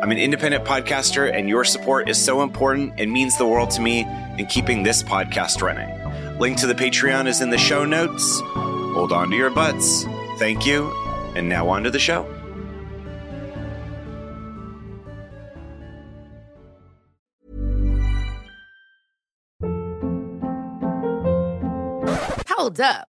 I'm an independent podcaster, and your support is so important and means the world to me in keeping this podcast running. Link to the Patreon is in the show notes. Hold on to your butts. Thank you. And now on to the show. Hold up.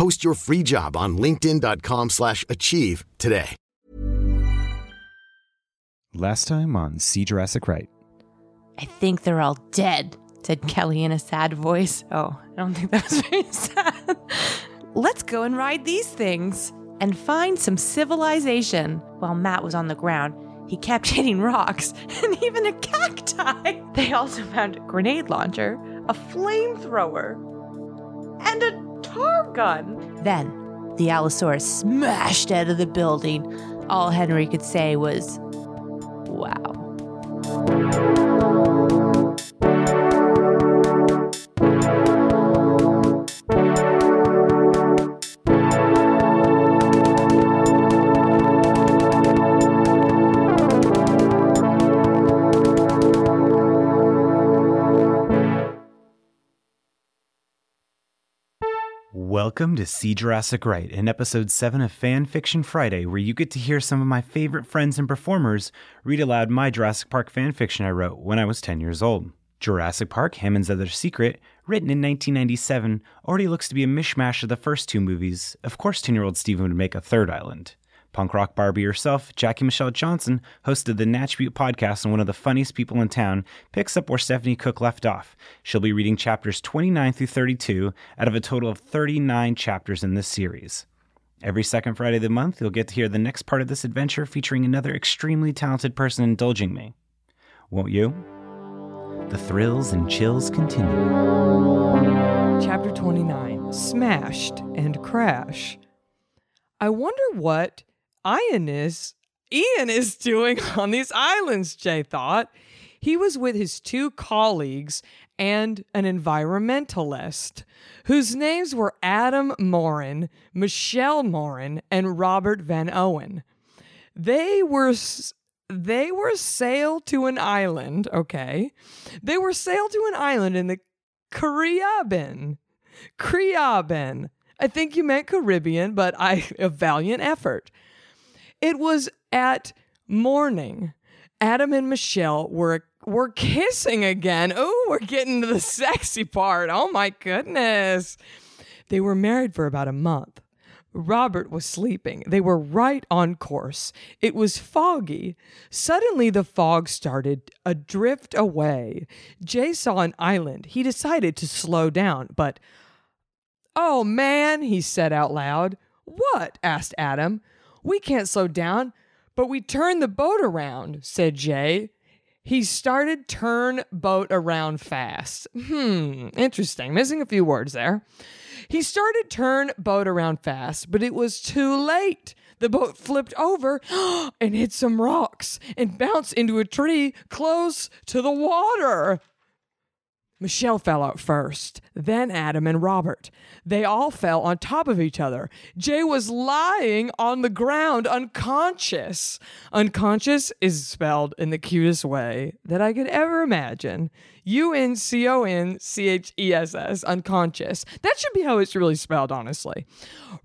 Post your free job on linkedin.com/achieve slash achieve today. Last time on See Jurassic Right. I think they're all dead, said Kelly in a sad voice. Oh, I don't think that was very sad. Let's go and ride these things and find some civilization. While Matt was on the ground, he kept hitting rocks and even a cacti. They also found a grenade launcher, a flamethrower, and a tar gun. Then the Allosaurus smashed out of the building. All Henry could say was, Welcome to See Jurassic Right, in episode 7 of Fan Fiction Friday, where you get to hear some of my favorite friends and performers read aloud my Jurassic Park fan fiction I wrote when I was 10 years old. Jurassic Park Hammond's Other Secret, written in 1997, already looks to be a mishmash of the first two movies. Of course, 10 year old Steven would make a third island. Punk rock Barbie herself, Jackie Michelle Johnson, hosted the Natch Beaut podcast and one of the funniest people in town, picks up where Stephanie Cook left off. She'll be reading chapters 29 through 32 out of a total of 39 chapters in this series. Every second Friday of the month, you'll get to hear the next part of this adventure featuring another extremely talented person indulging me. Won't you? The thrills and chills continue. Chapter 29 Smashed and Crash. I wonder what Ian is Ian is doing on these islands, Jay thought. He was with his two colleagues and an environmentalist whose names were Adam Morin, Michelle Morin, and Robert Van Owen. They were they were sailed to an island, okay? They were sailed to an island in the Caribbean. Caribbean. I think you meant Caribbean, but I a valiant effort. It was at morning. Adam and Michelle were were kissing again. Oh, we're getting to the sexy part. Oh my goodness. They were married for about a month. Robert was sleeping. They were right on course. It was foggy. Suddenly, the fog started a drift away. Jay saw an island. He decided to slow down, but Oh man, he said out loud. What? asked Adam. We can't slow down, but we turn the boat around, said Jay. He started turn boat around fast. Hmm, interesting. Missing a few words there. He started turn boat around fast, but it was too late. The boat flipped over and hit some rocks and bounced into a tree close to the water. Michelle fell out first, then Adam and Robert. They all fell on top of each other. Jay was lying on the ground, unconscious. Unconscious is spelled in the cutest way that I could ever imagine. U N C O N C H E S S, unconscious. That should be how it's really spelled, honestly.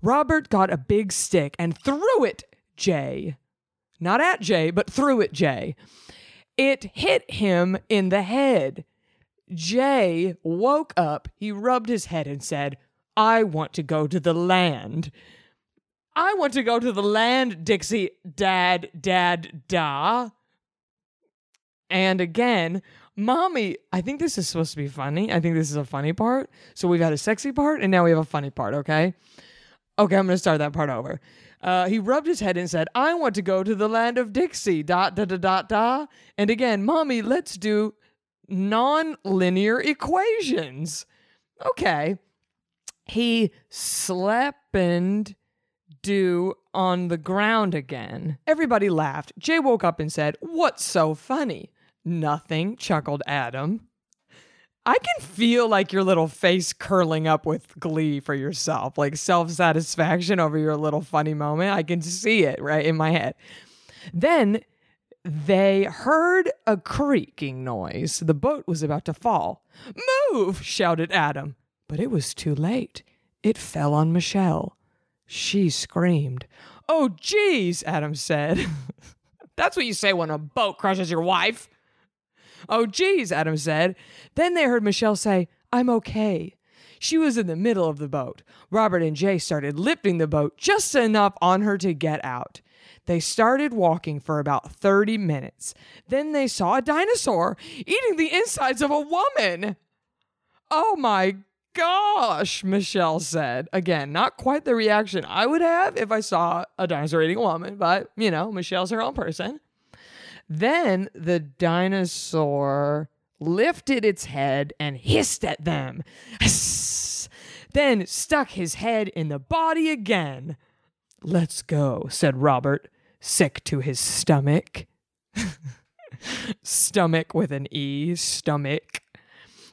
Robert got a big stick and threw it, Jay. Not at Jay, but threw it, Jay. It hit him in the head. Jay woke up, he rubbed his head and said, I want to go to the land. I want to go to the land, Dixie, dad, dad, da. And again, mommy, I think this is supposed to be funny. I think this is a funny part. So we've had a sexy part and now we have a funny part, okay? Okay, I'm going to start that part over. Uh, he rubbed his head and said, I want to go to the land of Dixie, dot, da, da, dot, da. And again, mommy, let's do non-linear equations. Okay. He slept and do on the ground again. Everybody laughed. Jay woke up and said, What's so funny? Nothing, chuckled Adam. I can feel like your little face curling up with glee for yourself, like self satisfaction over your little funny moment. I can see it right in my head. Then they heard a creaking noise. The boat was about to fall. Move! shouted Adam. But it was too late. It fell on Michelle. She screamed. Oh, geez, Adam said. That's what you say when a boat crushes your wife. Oh, geez, Adam said. Then they heard Michelle say, I'm okay. She was in the middle of the boat. Robert and Jay started lifting the boat just enough on her to get out. They started walking for about 30 minutes. Then they saw a dinosaur eating the insides of a woman. Oh my gosh, Michelle said. Again, not quite the reaction I would have if I saw a dinosaur eating a woman, but you know, Michelle's her own person. Then the dinosaur lifted its head and hissed at them. then stuck his head in the body again. Let's go, said Robert, sick to his stomach. stomach with an E, stomach.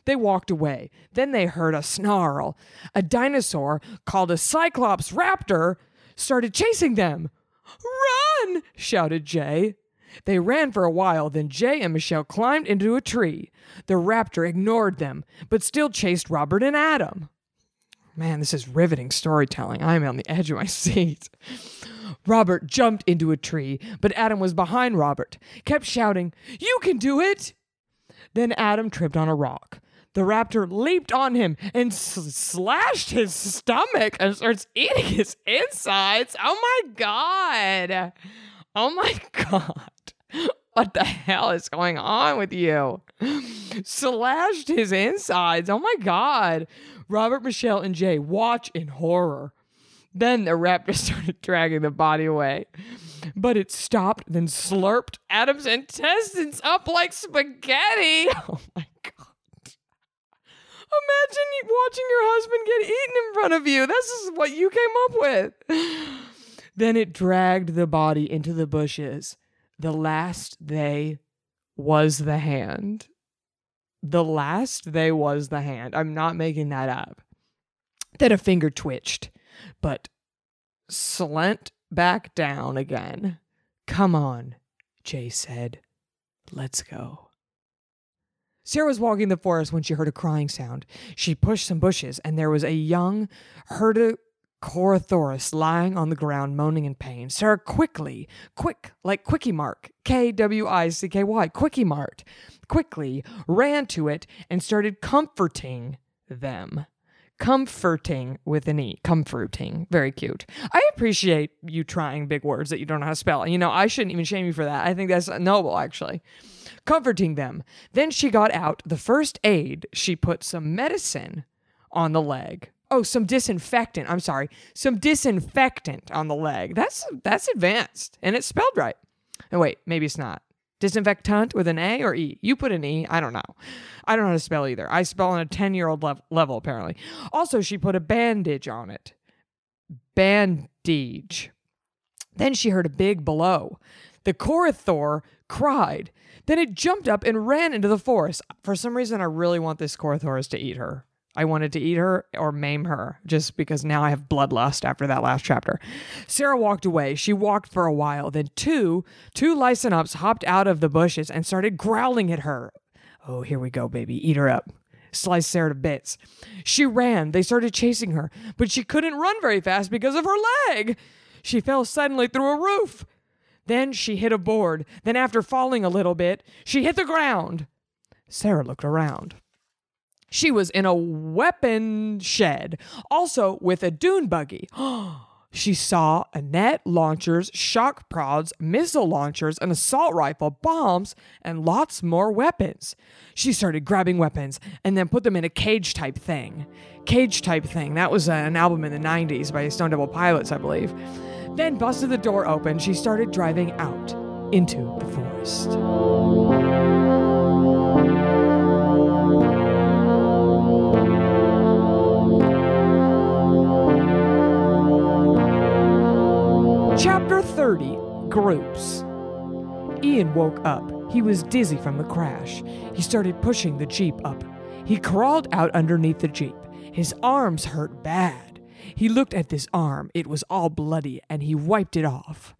They walked away. Then they heard a snarl. A dinosaur called a Cyclops raptor started chasing them. Run! shouted Jay. They ran for a while, then Jay and Michelle climbed into a tree. The raptor ignored them, but still chased Robert and Adam. Man, this is riveting storytelling. I am on the edge of my seat. Robert jumped into a tree, but Adam was behind Robert, kept shouting, You can do it! Then Adam tripped on a rock. The raptor leaped on him and s- slashed his stomach and starts eating his insides. Oh my God. Oh my God. What the hell is going on with you? Slashed his insides. Oh my God. Robert, Michelle, and Jay watch in horror. Then the raptor started dragging the body away. But it stopped, then slurped Adam's intestines up like spaghetti. Oh my God. Imagine watching your husband get eaten in front of you. This is what you came up with. Then it dragged the body into the bushes. The last they was the hand. The last they was the hand. I'm not making that up. Then a finger twitched, but slent back down again. Come on, Jay said. Let's go. Sarah was walking the forest when she heard a crying sound. She pushed some bushes, and there was a young Herdicorathorus lying on the ground, moaning in pain. Sarah quickly, quick, like Quickie Mark, K W I C K Y, Quickie Mart, quickly ran to it and started comforting them. Comforting with an E. Comforting. Very cute. I appreciate you trying big words that you don't know how to spell. You know, I shouldn't even shame you for that. I think that's noble, actually comforting them. Then she got out the first aid. She put some medicine on the leg. Oh, some disinfectant. I'm sorry. Some disinfectant on the leg. That's that's advanced. And it's spelled right. Oh wait, maybe it's not. Disinfectant with an A or E? You put an E. I don't know. I don't know how to spell either. I spell on a 10 year old lev- level, apparently. Also, she put a bandage on it. Bandage. Then she heard a big blow. The Korathor cried. Then it jumped up and ran into the forest. For some reason, I really want this Korathoris to eat her. I wanted to eat her or maim her just because now I have bloodlust after that last chapter. Sarah walked away. She walked for a while. Then two, two Lycanthropes hopped out of the bushes and started growling at her. Oh, here we go, baby. Eat her up. Slice Sarah to bits. She ran. They started chasing her, but she couldn't run very fast because of her leg. She fell suddenly through a roof. Then she hit a board. Then, after falling a little bit, she hit the ground. Sarah looked around. She was in a weapon shed, also with a dune buggy. she saw a net, launchers, shock prods, missile launchers, an assault rifle, bombs, and lots more weapons. She started grabbing weapons and then put them in a cage type thing. Cage type thing, that was an album in the 90s by Stone Temple Pilots, I believe. Then busted the door open. She started driving out into the forest. Groups. Ian woke up. He was dizzy from the crash. He started pushing the Jeep up. He crawled out underneath the Jeep. His arms hurt bad. He looked at this arm. It was all bloody, and he wiped it off.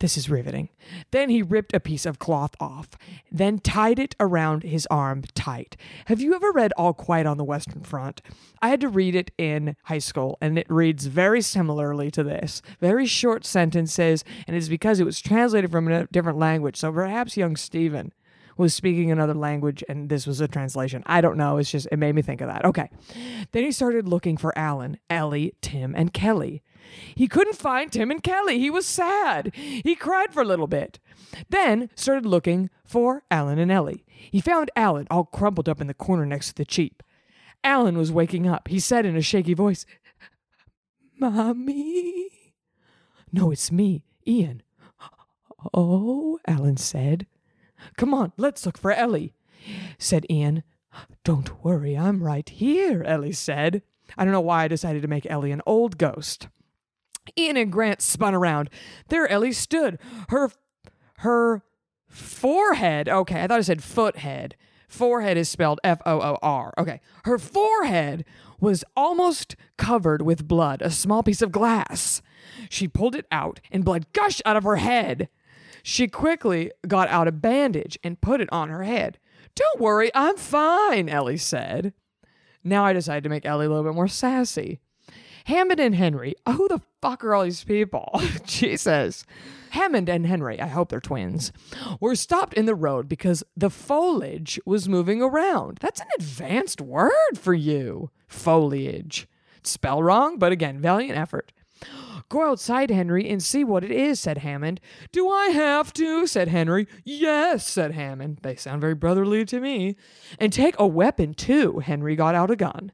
This is riveting. Then he ripped a piece of cloth off, then tied it around his arm tight. Have you ever read All Quiet on the Western Front? I had to read it in high school, and it reads very similarly to this. Very short sentences, and it's because it was translated from a different language. So perhaps young Stephen was speaking another language and this was a translation. I don't know. It's just, it made me think of that. Okay. Then he started looking for Alan, Ellie, Tim, and Kelly. He couldn't find Tim and Kelly. He was sad. He cried for a little bit. Then started looking for Alan and Ellie. He found Alan all crumpled up in the corner next to the Jeep. Alan was waking up. He said in a shaky voice, Mommy? No, it's me, Ian. Oh, Alan said. Come on, let's look for Ellie, said Ian. Don't worry, I'm right here, Ellie said. I don't know why I decided to make Ellie an old ghost. Ian and Grant spun around. There Ellie stood. Her her forehead. Okay, I thought I said foothead. Forehead is spelled F O O R. Okay. Her forehead was almost covered with blood, a small piece of glass. She pulled it out, and blood gushed out of her head. She quickly got out a bandage and put it on her head. Don't worry, I'm fine, Ellie said. Now I decided to make Ellie a little bit more sassy. Hammond and Henry. Oh, who the fuck are all these people? Jesus. Hammond and Henry, I hope they're twins, were stopped in the road because the foliage was moving around. That's an advanced word for you. Foliage. Spell wrong, but again, valiant effort. Go outside, Henry, and see what it is, said Hammond. Do I have to? said Henry. Yes, said Hammond. They sound very brotherly to me. And take a weapon, too. Henry got out a gun.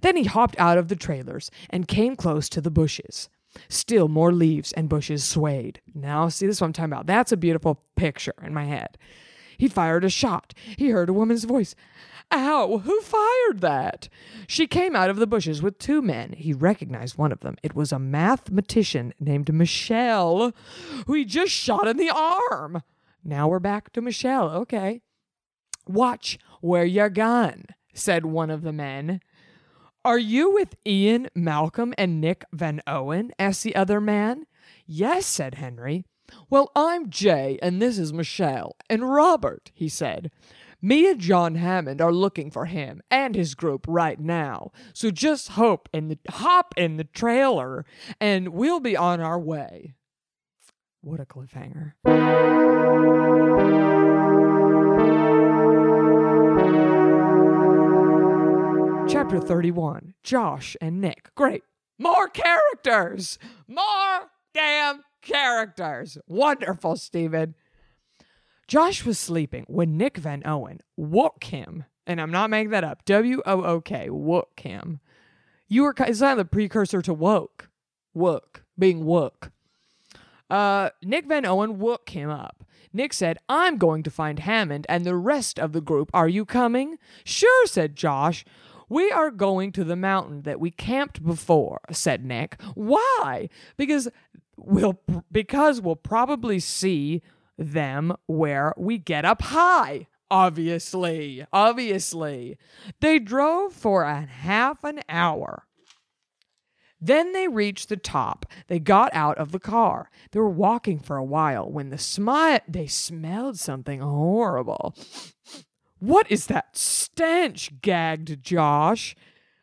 Then he hopped out of the trailers and came close to the bushes. Still more leaves and bushes swayed. Now, see, this is what I'm talking about. That's a beautiful picture in my head. He fired a shot. He heard a woman's voice. Ow, who fired that? She came out of the bushes with two men. He recognized one of them. It was a mathematician named Michelle, who he just shot in the arm. Now we're back to Michelle. Okay. Watch where you're gone, said one of the men. Are you with Ian, Malcolm, and Nick Van Owen? asked the other man. Yes, said Henry. Well, I'm Jay, and this is Michelle. And Robert, he said. Me and John Hammond are looking for him and his group right now. So just hope in the hop in the trailer and we'll be on our way. What a cliffhanger. Chapter 31 Josh and Nick. Great. More characters! More damn characters! Wonderful, Stephen. Josh was sleeping when Nick Van Owen woke him, and I'm not making that up W O O K, woke him. You were kind of the precursor to woke, wook, being wook. Uh, Nick Van Owen wook him up. Nick said, I'm going to find Hammond and the rest of the group. Are you coming? Sure, said Josh. We are going to the mountain that we camped before, said Nick. Why? Because we'll because we'll probably see them where we get up high. Obviously, obviously. They drove for a half an hour. Then they reached the top. They got out of the car. They were walking for a while when the smi- they smelled something horrible. What is that stench? gagged Josh.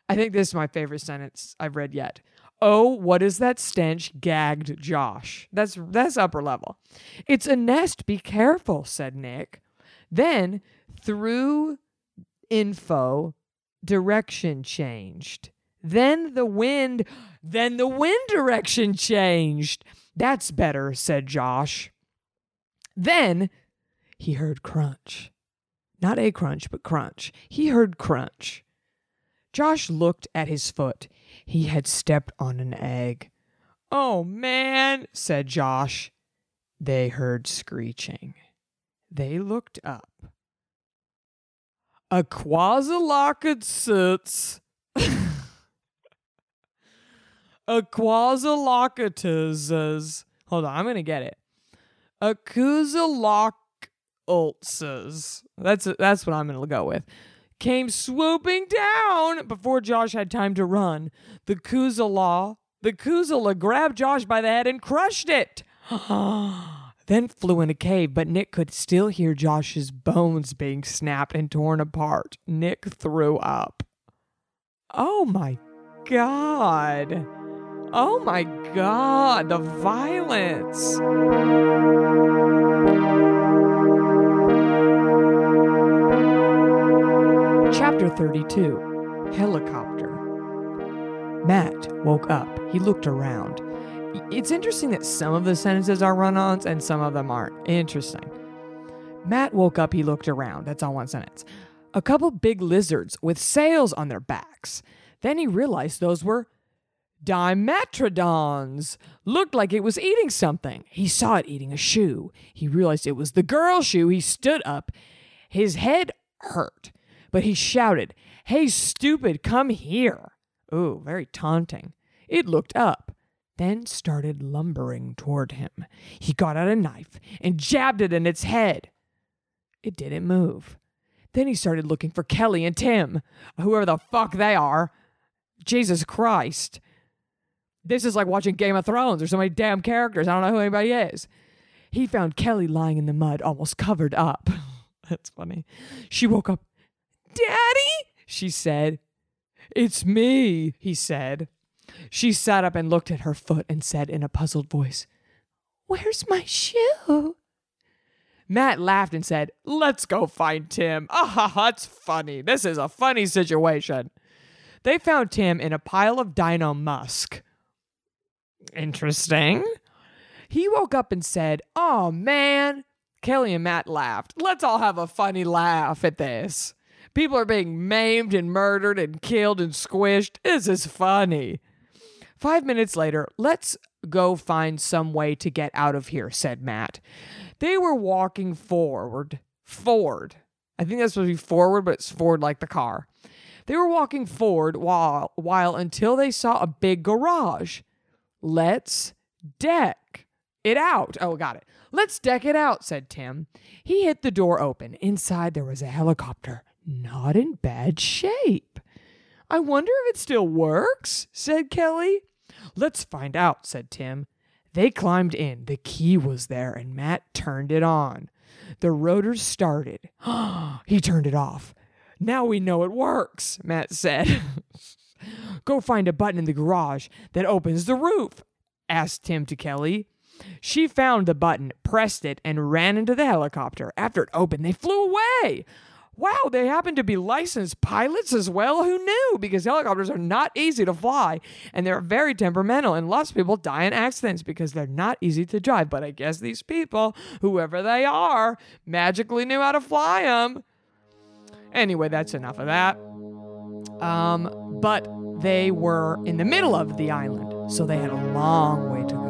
I think this is my favorite sentence I've read yet. Oh, what is that stench? gagged Josh. That's that's upper level. It's a nest. Be careful, said Nick. Then, through info, direction changed. Then the wind, then the wind direction changed. That's better, said Josh. Then he heard crunch. Not a crunch, but crunch. He heard crunch. Josh looked at his foot. He had stepped on an egg. Oh, man, said Josh. They heard screeching. They looked up. A quasi sits. a quasi Hold on, I'm gonna get it. A Kuzalockultzes. That's that's what I'm gonna go with. Came swooping down before Josh had time to run. The Kuzala, the Kuzala grabbed Josh by the head and crushed it. then flew in a cave, but Nick could still hear Josh's bones being snapped and torn apart. Nick threw up. Oh my god. Oh my god, the violence. Chapter 32 Helicopter. Matt woke up. He looked around. It's interesting that some of the sentences are run ons and some of them aren't. Interesting. Matt woke up. He looked around. That's all one sentence. A couple big lizards with sails on their backs. Then he realized those were Dimetrodons. Looked like it was eating something. He saw it eating a shoe. He realized it was the girl shoe. He stood up. His head hurt, but he shouted, Hey, stupid, come here. Ooh, very taunting. It looked up, then started lumbering toward him. He got out a knife and jabbed it in its head. It didn't move. Then he started looking for Kelly and Tim, whoever the fuck they are. Jesus Christ. This is like watching Game of Thrones. There's so many damn characters. I don't know who anybody is. He found Kelly lying in the mud, almost covered up. That's funny. She woke up. Daddy, she said. It's me, he said. She sat up and looked at her foot and said in a puzzled voice, Where's my shoe? Matt laughed and said, Let's go find Tim. Ah ha, it's funny. This is a funny situation. They found Tim in a pile of dino musk. Interesting. He woke up and said, Oh man. Kelly and Matt laughed. Let's all have a funny laugh at this. People are being maimed and murdered and killed and squished. This is funny. Five minutes later, let's go find some way to get out of here, said Matt. They were walking forward. Forward. I think that's supposed to be forward, but it's forward like the car. They were walking forward while, while until they saw a big garage. Let's deck it out. Oh, got it. Let's deck it out, said Tim. He hit the door open. Inside there was a helicopter, not in bad shape. I wonder if it still works, said Kelly. Let's find out, said Tim. They climbed in. The key was there, and Matt turned it on. The rotors started. he turned it off. Now we know it works, Matt said. Go find a button in the garage that opens the roof, asked Tim to Kelly. She found the button, pressed it, and ran into the helicopter. After it opened, they flew away. Wow, they happen to be licensed pilots as well. Who knew? Because helicopters are not easy to fly and they're very temperamental, and lots of people die in accidents because they're not easy to drive. But I guess these people, whoever they are, magically knew how to fly them. Anyway, that's enough of that. Um, but they were in the middle of the island, so they had a long way to go.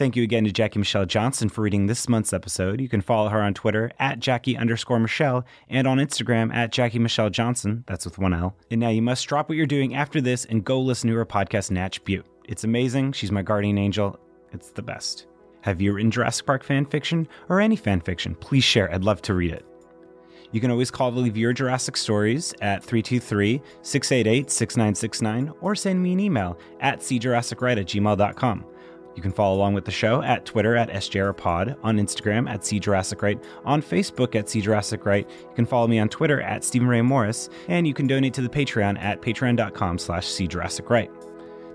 Thank you again to Jackie Michelle Johnson for reading this month's episode. You can follow her on Twitter at Jackie underscore Michelle and on Instagram at Jackie Michelle Johnson. That's with one L. And now you must drop what you're doing after this and go listen to her podcast, Natch Beaut. It's amazing. She's my guardian angel. It's the best. Have you written Jurassic Park fan fiction or any fan fiction? Please share. I'd love to read it. You can always call to leave your Jurassic stories at 323 688 6969 or send me an email at cjurassicright at gmail.com. You can follow along with the show at Twitter at SJRPod, on Instagram at CJurassicRight, on Facebook at CJurassicRight. You can follow me on Twitter at Stephen Ray Morris, and you can donate to the Patreon at patreon.com slash CJurassicRight.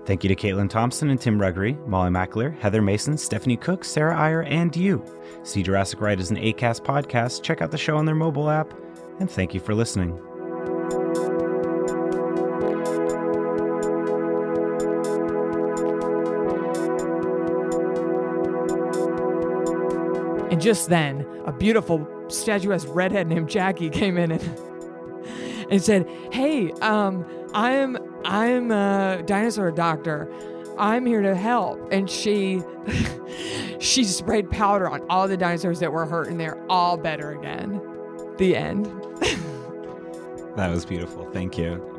Thank you to Caitlin Thompson and Tim Ruggery, Molly Mackler, Heather Mason, Stephanie Cook, Sarah Iyer, and you. See Jurassic Right is an ACAST podcast. Check out the show on their mobile app, and thank you for listening. And just then, a beautiful statuesque redhead named Jackie came in and and said, "Hey, um, I'm I'm a dinosaur doctor. I'm here to help." And she she sprayed powder on all the dinosaurs that were hurt, and they're all better again. The end. That was beautiful. Thank you.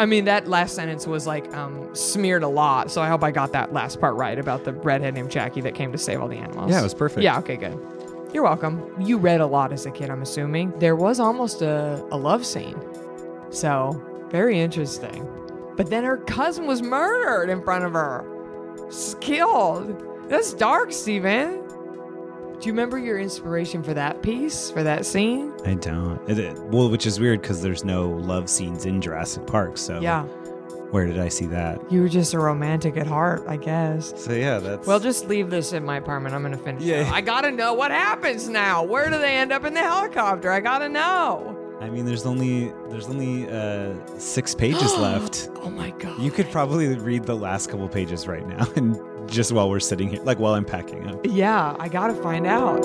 I mean, that last sentence was like um, smeared a lot, so I hope I got that last part right about the redhead named Jackie that came to save all the animals. Yeah, it was perfect. Yeah, okay, good. You're welcome. You read a lot as a kid, I'm assuming. There was almost a, a love scene. So, very interesting. But then her cousin was murdered in front of her. S- Killed. That's dark, Steven. Do you remember your inspiration for that piece, for that scene? I don't. It- it- well, which is weird because there's no love scenes in Jurassic Park. So Yeah. where did I see that? You were just a romantic at heart, I guess. So yeah, that's Well, just leave this in my apartment. I'm gonna finish. Yeah. it. I gotta know what happens now. Where do they end up in the helicopter? I gotta know. I mean, there's only there's only uh, six pages left. Oh my god. You could probably read the last couple pages right now, and just while we're sitting here, like while I'm packing up. Yeah, I gotta find out.